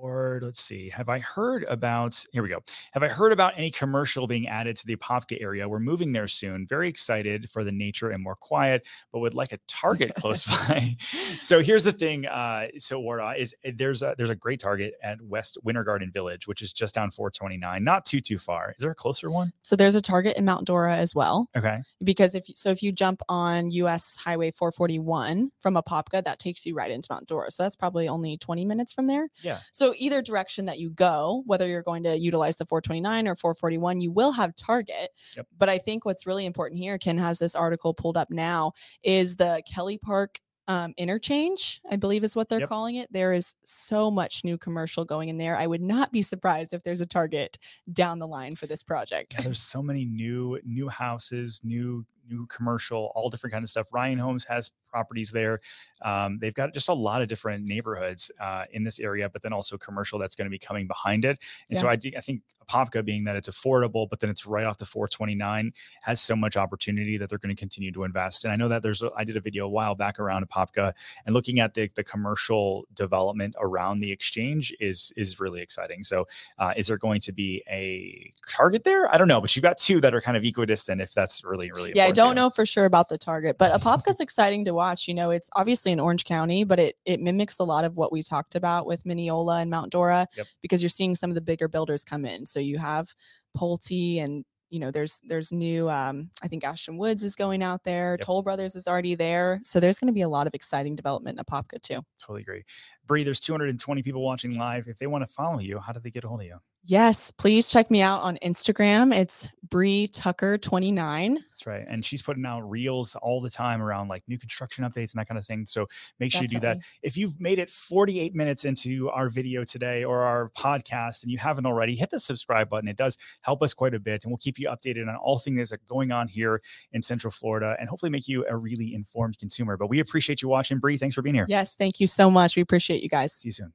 Speaker 1: Ward, let's see. Have I heard about? Here we go. Have I heard about any commercial being added to the Apopka area? We're moving there soon. Very excited for the nature and more quiet, but would like a Target close by. So here's the thing. Uh, so Ward uh, is uh, there's a there's a great Target at West Winter Garden Village, which is just down 429, not too too far. Is there a closer one?
Speaker 3: So there's a Target in Mount Dora as well.
Speaker 1: Okay.
Speaker 3: because if so if you jump on US Highway 441 from Apopka, that takes you right into Mount Dora. So that's probably only 20 minutes from there.
Speaker 1: Yeah.
Speaker 3: So either direction that you go, whether you're going to utilize the 429 or 441, you will have Target.
Speaker 1: Yep.
Speaker 3: But I think what's really important here, Ken has this article pulled up now, is the Kelly Park um, interchange, I believe is what they're
Speaker 1: Yep.
Speaker 3: calling it. There is so much new commercial going in there. I would not be surprised if there's a Target down the line for this project.
Speaker 1: yeah, there's so many new new houses, new new commercial, all different kind of stuff. Ryan Homes has properties there. Um, they've got just a lot of different neighborhoods uh, in this area, but then also commercial that's going to be coming behind it. And so
Speaker 3: Yeah.
Speaker 1: I, do- I think Apopka being that it's affordable, but then it's right off the 429 has so much opportunity that they're going to continue to invest. And I know that there's, a, I did a video a while back around Apopka and looking at the, the commercial development around the exchange is, is really exciting. So uh, is there going to be a target there? I don't know, but you've got two that are kind of equidistant if that's really, really
Speaker 3: yeah, I don't know for sure about the target, but Apopka's exciting to watch. You know, it's obviously in Orange County, but it it mimics a lot of what we talked about with Minneola and Mount Dora
Speaker 1: Yep.
Speaker 3: because you're seeing some of the bigger builders come in. So you have Pulte and you know there's there's new um I think Ashton Woods is going out there,
Speaker 1: Yep.
Speaker 3: Toll Brothers is already there. So there's going to be a lot of exciting development in Apopka too.
Speaker 1: Totally agree. Bree, there's 220 people watching live. If they want to follow you, how do they get a hold of you?
Speaker 3: Yes, please check me out on Instagram. It's Bree Tucker 29.
Speaker 1: That's right. And she's putting out reels all the time around like new construction updates and that kind of thing. So make sure you do that. If you've made it 48 minutes into our video today or our podcast and you haven't already, hit the subscribe button. It does help us quite a bit. And we'll keep you updated on all things that are going on here in Central Florida and hopefully make you a really informed consumer. But we appreciate you watching. Bree, thanks for being here.
Speaker 3: Yes, thank you so much. We appreciate you guys.
Speaker 1: See you soon.